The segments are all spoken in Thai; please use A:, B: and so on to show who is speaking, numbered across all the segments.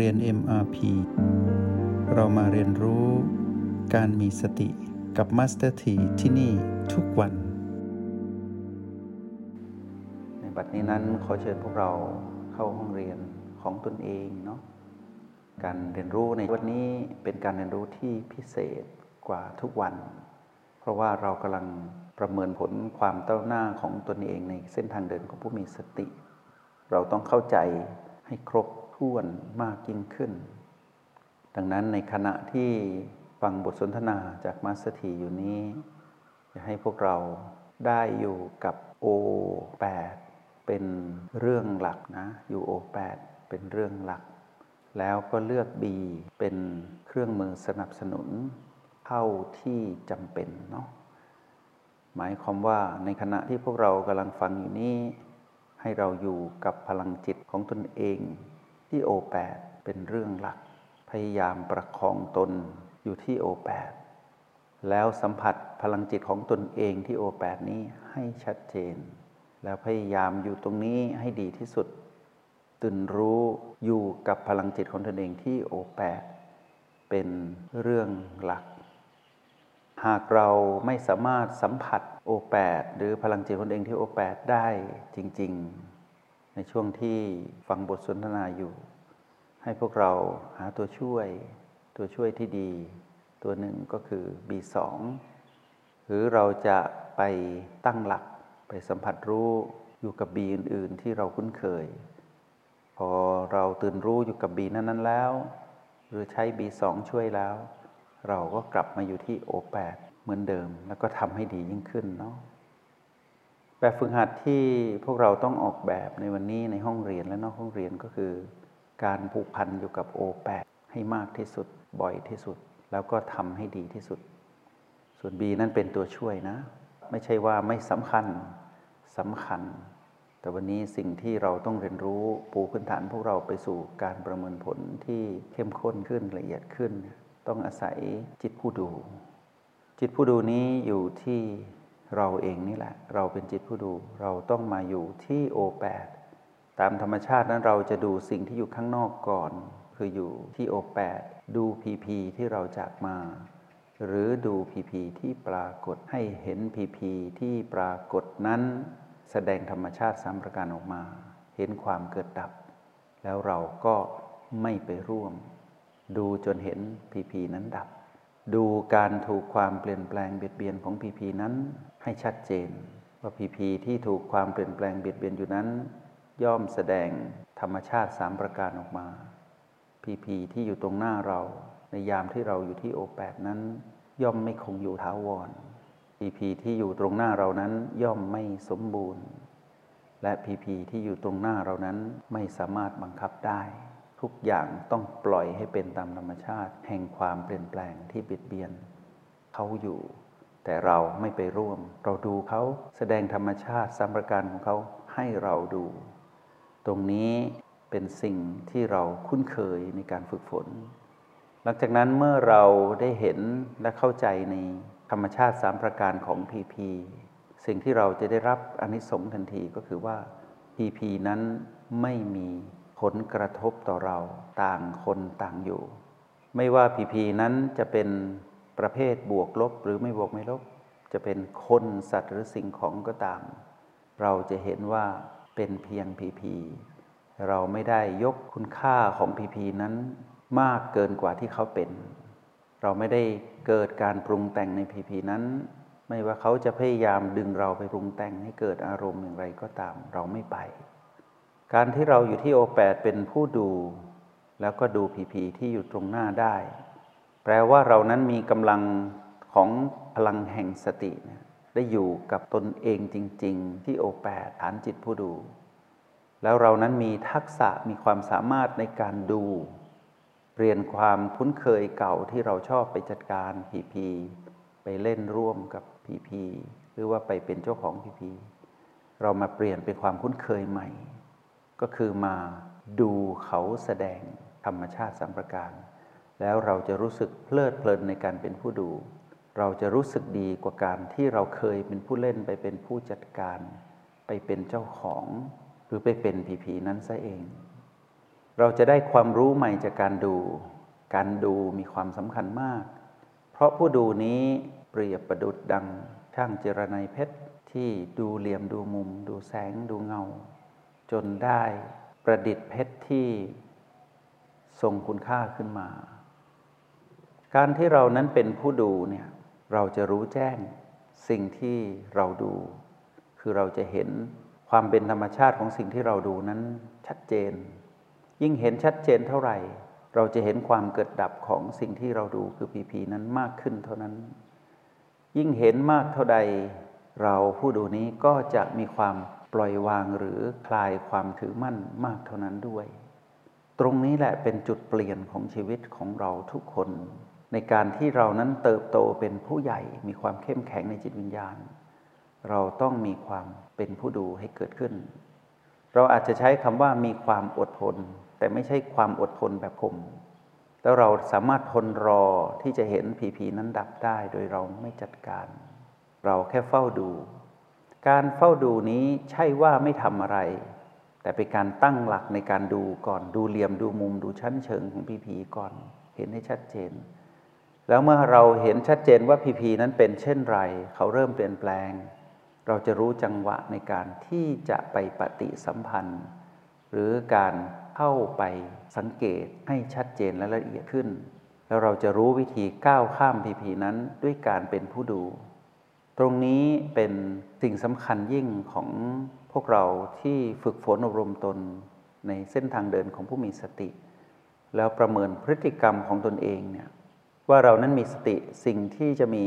A: เรียน MRP เรามาเรียนรู้การมีสติกับ Master T ที่ที่นี่ทุกวัน ในบัดนี้นั้นขอเชิญพวกเราเข้าห้องเรียนของตนเองเนาะการเรียนรู้ในวันนี้เป็นการเรียนรู้ที่พิเศษกว่าทุกวัน เพราะว่าเรากำลังประเมินผลความเต้าหน้าของตนเองในเส้นทางเดินของผู้มีสติ เราต้องเข้าใจให้ครบ ถ้วนมากยิ่งขึ้น ดังนั้นในขณะที่ฟังบทสนทนาจากมาสถีอยู่นี้จะให้พวกเราได้อยู่กับ O8 เป็นเรื่องหลักนะอยู่ O8 เป็นเรื่องหลัก แล้วก็เลือก B เป็นเครื่องมือสนับสนุนเท่าที่จำเป็นเนาะหมายความว่าในขณะที่พวกเรากำลังฟังอยู่นี้ ให้เราอยู่กับพลังจิตของตนเอง ที่โอแปดเป็นเรื่องหลัก พยายามประคองตนอยู่ที่โอแปดแล้วสัมผัสพลังจิตของตนเองที่โอแปดนี้ให้ชัดเจน แล้วพยายามอยู่ตรงนี้ให้ดีที่สุด ตื่นรู้อยู่กับพลังจิตของตนเองที่โอแปดเป็นเรื่องหลัก หากเราไม่สามารถสัมผัสโอแปดหรือพลังจิตตนเองที่โอแปดได้จริง ๆ ในช่วงที่ฟังบทสนทนาอยู่ ให้พวกเราหาตัวช่วย ตัวช่วยที่ดี ตัวหนึ่งก็คือ B2 หรือเราจะไปตั้งหลักไปสัมผัสรู้อยู่กับ B อื่น ๆ ที่เราคุ้นเคย พอเราตื่นรู้อยู่กับ B นั้น ๆ แล้ว หรือใช้ B2 ช่วยแล้ว เราก็กลับมาอยู่ที่ O8 เหมือนเดิม แล้วก็ทำให้ดียิ่งขึ้นเนาะ แบบฝึกหัดที่พวกเราต้องออกแบบในวันนี้ในห้องเรียนและนอกห้องเรียนก็คือ การผูกพันอยู่กับ O8 ให้มากที่สุดบ่อยที่สุด แล้วก็ทำให้ดีที่สุด ส่วน B นั้นเป็นตัวช่วยนะ ไม่ใช่ว่าไม่สำคัญสำคัญ แต่วันนี้สิ่งที่เราต้องเรียนรู้ปูพื้นฐานพวกเราไปสู่การประเมินผลที่เข้มข้นขึ้นละเอียดขึ้น ต้องอาศัยจิตผู้ดู จิตผู้ดูนี้อยู่ที่ เราเองนี่แหละ เราเป็นจิตผู้ดู เราต้องมาอยู่ที่โอแปดตามธรรมชาตินั้นเราจะดูสิ่งที่อยู่ข้างนอกก่อน คืออยู่ที่โอแปดดูพีพีที่เราจากมา หรือดูพีพีที่ปรากฏให้เห็นพีพีที่ปรากฏนั้น แสดงธรรมชาติสามประการออกมา เห็นความเกิดดับ แล้วเราก็ไม่ไปร่วม ดูจนเห็นพีพีนั้นดับ ดูการถูกความเปลี่ยนแปลงเบียดเบียนของพีพีนั้นให้ชัดเจน ว่าพีพีที่ถูกความเปลี่ยนแปลงเบียดเบียนอยู่นั้น ย่อมแสดงธรรมชาติสามประการออกมาพีพีที่อยู่ตรงหน้าเรา ในยามที่เราอยู่ที่โอแปดนั้น ย่อมไม่คงอยู่ท้าวรพีพีที่อยู่ตรงหน้าเรานั้นย่อมไม่สมบูรณ์ และพีพีที่อยู่ตรงหน้าเรานั้นไม่สามารถบังคับได้ ทุกอย่างต้องปล่อยให้เป็นตามธรรมชาติ แห่งความเปลี่ยนแปลงที่บิดเบียนเขาอยู่ แต่เราไม่ไปร่วม เราดูเขาแสดงธรรมชาติสามประการของเขาให้เราดู ตรงนี้เป็นสิ่งที่เราคุ้นเคยในการฝึกฝน หลังจากนั้นเมื่อเราได้เห็นและเข้าใจในธรรมชาติสามประการของพีพีสิ่งที่เราจะได้รับอนิสงส์ทันทีก็คือว่าพีพีนั้นไม่มี ลกระทบต่อเราต่างคนต่างอยู่ ไม่ว่าพีพีนั้นจะเป็นประเภทบวกลบหรือไม่บวกไม่ลบ จะเป็นคนสัตว์หรือสิ่งของก็ตาม เราจะเห็นว่าเป็นเพียงพีพีเราไม่ได้ยกคุณค่าของพีพีนั้นมากเกินกว่าที่เขาเป็น เราไม่ได้เกิดการปรุงแต่งในพีพีนั้น ไม่ว่าเขาจะพยายามดึงเราไปปรุงแต่งให้เกิดอารมณ์อย่างไรก็ตาม เราไม่ไป การที่เราอยู่ที่โอแปดเป็นผู้ดู แล้วก็ดูพีพีที่อยู่ตรงหน้าได้ แปลว่าเรานั้นมีกำลังของพลังแห่งสติได้อยู่กับตนเองจริง ๆ ที่โอแปดฐานจิตผู้ดู แล้วเรานั้นมีทักษะมีความสามารถในการดูเปลี่ยนความคุ้นเคยเก่าที่เราชอบไปจัดการพีพีไปเล่นร่วมกับพีพีหรือว่าไปเป็นเจ้าของพีพีเรามาเปลี่ยนเป็นความคุ้นเคยใหม่ ก็คือมาดูเขาแสดงธรรมชาติสัมประการ แล้วเราจะรู้สึกเพลิดเพลินในการเป็นผู้ดู เราจะรู้สึกดีกว่าการที่เราเคยเป็นผู้เล่นไปเป็นผู้จัดการ ไปเป็นเจ้าของ หรือไปเป็นผีๆนั้นซะเอง เราจะได้ความรู้ใหม่จากการดู การดูมีความสำคัญมาก เพราะผู้ดูนี้เปรียบประดุดดังช่างเจรไนเพชรที่ดูเหลี่ยมดูมุม ดูแสงดูเงา จนได้ประดิษฐ์เพชรที่ทรงคุณค่าขึ้นมา การที่เรานั้นเป็นผู้ดูเนี่ยเราจะรู้แจ้งสิ่งที่เราดู คือเราจะเห็นความเป็นธรรมชาติของสิ่งที่เราดูนั้นชัดเจน ยิ่งเห็นชัดเจนเท่าไหร่ เราจะเห็นความเกิดดับของสิ่งที่เราดูคือพีพีนั้นมากขึ้นเท่านั้น ยิ่งเห็นมากเท่าใด เราผู้ดูนี้ก็จะมีความ ปล่อยวางหรือคลายความถือมั่นมากเท่านั้นด้วย ตรงนี้แหละเป็นจุดเปลี่ยนของชีวิตของเราทุกคน ในการที่เรานั้นเติบโตเป็นผู้ใหญ่มีความเข้มแข็งในจิตวิญญาณ เราต้องมีความเป็นผู้ดูให้เกิดขึ้น เราอาจจะใช้คำว่ามีความอดทน แต่ไม่ใช่ความอดทนแบบผมแล้วเราสามารถทนรอที่จะเห็นผีผีนั้นดับได้โดยเราไม่จัดการ เราแค่เฝ้าดู การเฝ้าดูนี้ใช่ว่าไม่ทำอะไร แต่เป็นการตั้งหลักในการดูก่อนดูเหลี่ยมดูมุมดูชั้นเชิงของผีผีก่อน เห็นให้ชัดเจน แล้วเมื่อเราเห็นชัดเจนว่าผีผีนั้นเป็นเช่นไร เขาเริ่มเปลี่ยนแปลง เราจะรู้จังหวะในการที่จะไปปฏิสัมพันธ์ หรือการเข้าไปสังเกตให้ชัดเจนและละเอียดขึ้น แล้วเราจะรู้วิธีก้าวข้ามพีพีนั้นด้วยการเป็นผู้ดู ตรงนี้เป็นสิ่งสำคัญยิ่งของพวกเราที่ฝึกฝนอบรมตนในเส้นทางเดินของผู้มีสติ แล้วประเมินพฤติกรรมของตนเองเนี่ยว่าเรานั้นมีสติสิ่งที่จะมี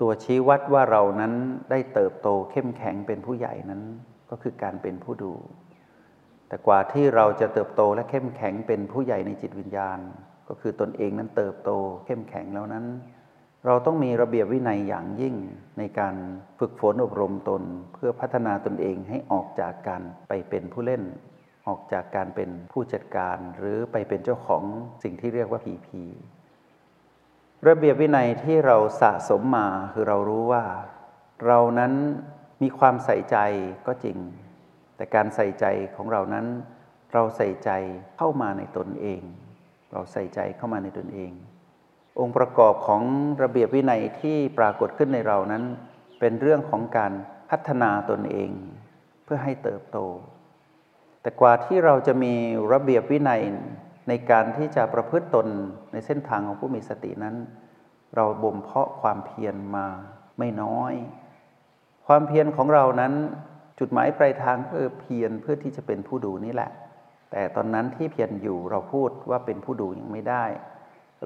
A: ตัวชี้วัดว่าเรานั้นได้เติบโตเข้มแข็งเป็นผู้ใหญ่นั้นก็คือการเป็นผู้ดู แต่กว่าที่เราจะเติบโตและเข้มแข็งเป็นผู้ใหญ่ในจิตวิญญาณ ก็คือตนเองนั้นเติบโตเข้มแข็งแล้วนั้น เราต้องมีระเบียบวินัยอย่างยิ่งในการฝึกฝนอบรมตน เพื่อพัฒนาตนเองให้ออกจากการไปเป็นผู้เล่น ออกจากการเป็นผู้จัดการ หรือไปเป็นเจ้าของสิ่งที่เรียกว่าผีผีระเบียบวินัยที่เราสะสมมาคือเรารู้ว่า เรานั้นมีความใส่ใจก็จริง แต่การใส่ใจของเรานั้น เราใส่ใจเข้ามาในตนเอง เราใส่ใจเข้ามาในตนเอง องค์ประกอบของระเบียบวินัยที่ปรากฏขึ้นในเรานั้น เป็นเรื่องของการพัฒนาตนเอง เพื่อให้เติบโต แต่กว่าที่เราจะมีระเบียบวินัยในการที่จะประพฤติตนในเส้นทางของผู้มีสตินั้น เราบ่มเพาะความเพียรมาไม่น้อย ความเพียรของเรานั้นจุดหมายปลายทางก็คือเพียรเพื่อที่จะเป็นผู้ดูนี่แหละ แต่ตอนนั้นที่เพียรอยู่เราพูดว่าเป็นผู้ดูยังไม่ได้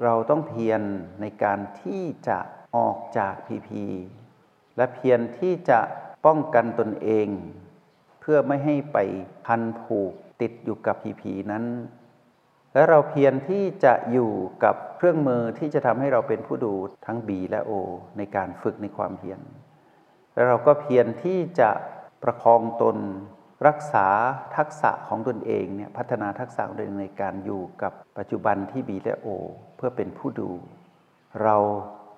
A: เราต้องเพียรในการที่จะออกจากพีพีและเพียรที่จะป้องกันตนเอง เพื่อไม่ให้ไปพันผูกติดอยู่กับพีพีนั้น และเราเพียรที่จะอยู่กับเครื่องมือที่จะทำให้เราเป็นผู้ดูทั้ง B และ O ในการฝึกในความเพียรและเราก็เพียรที่จะประคองตน รักษาทักษะของตนเองเนี่ยพัฒนาทักษะของตนเองในการอยู่กับปัจจุบันที่ B และ O เพื่อเป็นผู้ดู เรา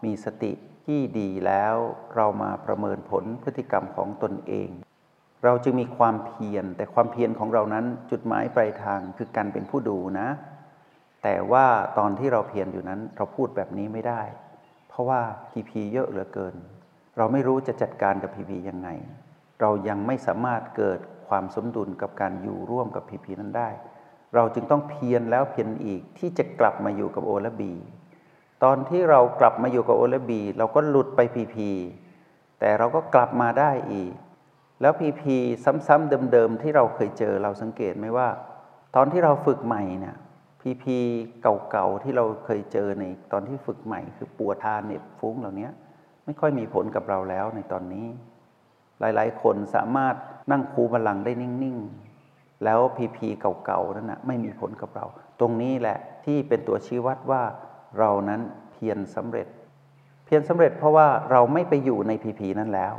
A: มีสติที่ดีแล้วเรามาประเมินผลพฤติกรรมของตนเอง เราจึงมีความเพียรแต่ความเพียรของเรานั้นจุดหมายปลายทางคือการเป็นผู้ดูนะ แต่ว่าตอนที่เราเพียรอยู่นั้นเราพูดแบบนี้ไม่ได้ เพราะว่าพีพีเยอะเหลือเกิน เราไม่รู้จะจัดการกับพีพียังไง เรายังไม่สามารถเกิด ความสมดุลกับการอยู่ร่วมกับพีพีนั้นได้ เราจึงต้องเพียรแล้วเพียรอีกที่จะกลับมาอยู่กับโอและบีตอนที่เรากลับมาอยู่กับโอและบีเราก็หลุดไปพีพีแต่เราก็กลับมาได้อีก แล้วพีพีซ้ำๆเดิมๆที่เราเคยเจอเราสังเกตไหมว่า ตอนที่เราฝึกใหม่เนี่ยพีพีเก่าๆที่เราเคยเจอในตอนที่ฝึกใหม่ คือปวดทานเน็บฟุ้งเหล่านี้ไม่ค่อยมีผลกับเราแล้วในตอนนี้ หลายๆ คนสามารถ นั่งคูบาลังได้นิ่ง ๆ แล้วพีพีเก่าๆนั้นนะไม่มีผลกับเรา ตรงนี้แหละที่เป็นตัวชี้วัดว่าเรานั้นเพียรสำเร็จ เพียรสำเร็จเพราะว่าเราไม่ไปอยู่ในพีพีนั้นแล้ว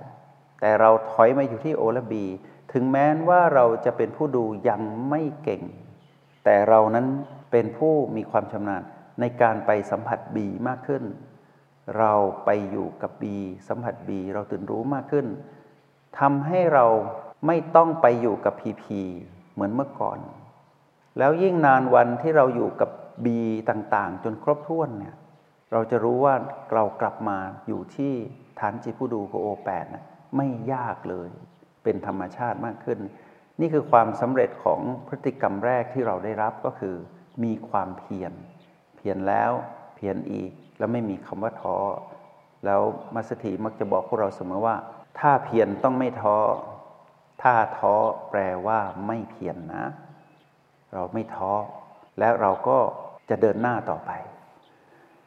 A: แต่เราถอยมาอยู่ที่โอและบีถึงแม้ว่าเราจะเป็นผู้ดูยังไม่เก่ง แต่เรานั้นเป็นผู้มีความชำนาญในการไปสัมผัสบีมากขึ้น เราไปอยู่กับบีสัมผัสบีเราตื่นรู้มากขึ้นทำให้เรา ไม่ต้องไปอยู่กับพีพีเหมือนเมื่อก่อน แล้วยิ่งนานวันที่เราอยู่กับบีต่างๆ จนครบถ้วนเนี่ยเราจะรู้ว่าเรากลับมาอยู่ที่ฐานจิตผู้ดูโกโอแปดนะไม่ยากเลย เป็นธรรมชาติมากขึ้น นี่คือความสำเร็จของพฤติกรรมแรกที่เราได้รับก็คือ มีความเพียรเพียรแล้วเพียรอีกแล้วไม่มีคำว่าท้อแล้วมัสถีมักจะบอกพวกเราเสมอว่า ถ้าเพียรต้องไม่ท้อ ถ้าท้อแปลว่าไม่เพียรนนะ เราไม่ท้อ และเราก็จะเดินหน้าต่อไป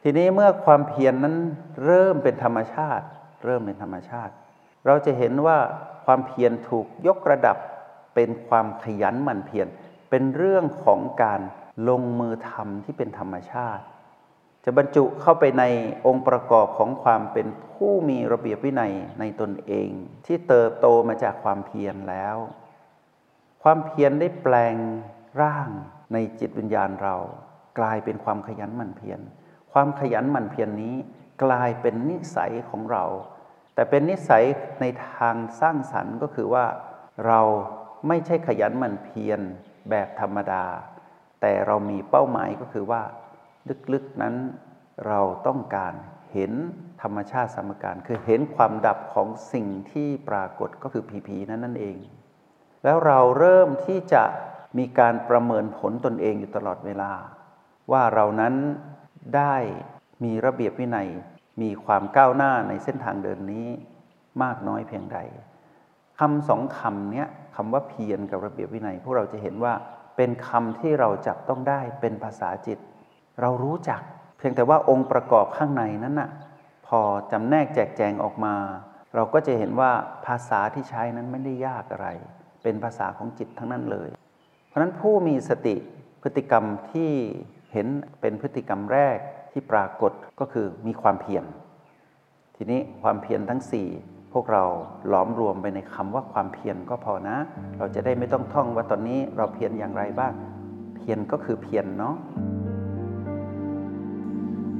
A: ทีนี้เมื่อความเพียรนนั้นเริ่มเป็นธรรมชาติ เริ่มเป็นธรรมชาติ เราจะเห็นว่าความเพียรถูกยกระดับเป็นความขยันหมั่นเพียรเป็นเรื่องของการลงมือทำที่เป็นธรรมชาติ จะบรรจุเข้าไปในองค์ประกอบของความเป็นผู้มีระเบียบวินัยในตนเอง ที่เติบโตมาจากความเพียรแล้ว ความเพียรได้แปลงร่างในจิตวิญญาณเรา กลายเป็นความขยันหมั่นเพียรความขยันหมั่นเพียรนนี้กลายเป็นนิสัยของเรา แต่เป็นนิสัยในทางสร้างสรรค์ก็คือว่า เราไม่ใช่ขยันหมั่นเพียรแบบธรรมดา แต่เรามีเป้าหมายก็คือว่า ลึกๆนั้นเราต้องการเห็นธรรมชาติสมการ คือเห็นความดับของสิ่งที่ปรากฏก็คือผีๆนั้นนั่นเอง แล้วเราเริ่มที่จะมีการประเมินผลตนเองอยู่ตลอดเวลา ว่าเรานั้นได้มีระเบียบวินัยมีความก้าวหน้าในเส้นทางเดินนี้มากน้อยเพียงใดคำสองคำเนี้ยคำว่าเพียรกับระเบียบวินัย พวกเราจะเห็นว่าเป็นคำที่เราจับต้องได้เป็นภาษาจิต เรารู้จัก เพียงแต่ว่าองค์ประกอบข้างในนั้นน่ะพอจำแนกแจกแจงออกมา เราก็จะเห็นว่าภาษาที่ใช้นั้นไม่ได้ยากอะไร เป็นภาษาของจิตทั้งนั้นเลย เพราะนั้นผู้มีสติพฤติกรรมที่เห็นเป็นพฤติกรรมแรกที่ปรากฏก็คือมีความเพียรทีนี้ความเพียรทั้ง 4 พวกเราหลอมรวมไปในคำว่าความเพียรก็พอนะ เราจะได้ไม่ต้องท่องว่าตอนนี้เราเพียรอย่างไรบ้าง เพียรก็คือเพียรเนาะ